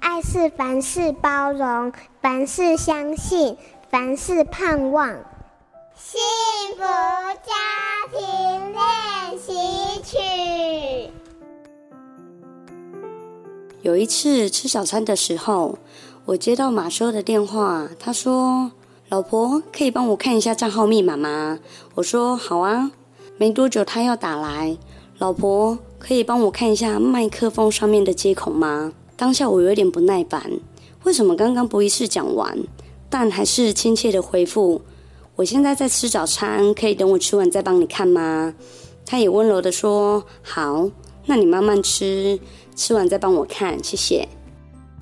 爱是凡事包容，凡事相信，凡事盼望。幸福家庭练习曲。有一次吃早餐的时候，我接到马修的电话，他说：“老婆，可以帮我看一下账号密码吗？”我说：“好啊。”没多久他要打来，老婆，可以帮我看一下麦克风上面的接口吗？当下我有点不耐烦，为什么刚刚不一次讲完，但还是亲切的回复：“我现在在吃早餐，可以等我吃完再帮你看吗？”他也温柔的说：“好，那你慢慢吃，吃完再帮我看，谢谢。”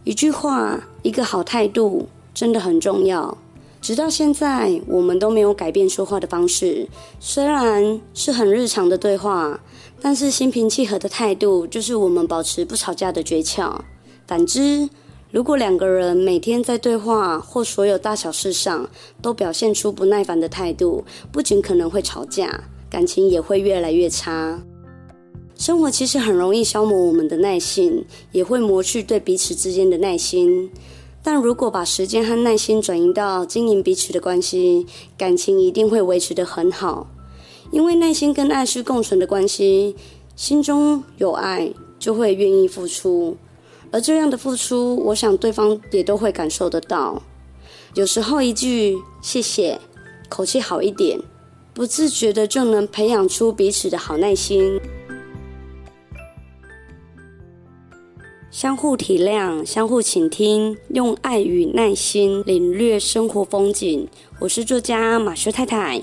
一句话，一个好态度，真的很重要。直到现在，我们都没有改变说话的方式。虽然是很日常的对话，但是心平气和的态度就是我们保持不吵架的诀窍。反之，如果两个人每天在对话或所有大小事上都表现出不耐烦的态度，不仅可能会吵架，感情也会越来越差。生活其实很容易消磨我们的耐性，也会磨去对彼此之间的耐心。但如果把时间和耐心转移到经营彼此的关系，感情一定会维持得很好。因为耐心跟爱是共存的关系，心中有爱就会愿意付出，而这样的付出，我想对方也都会感受得到。有时候一句谢谢，口气好一点，不自觉的就能培养出彼此的好耐心。相互体谅，相互倾听，用爱与耐心领略生活风景。我是作家马修太太。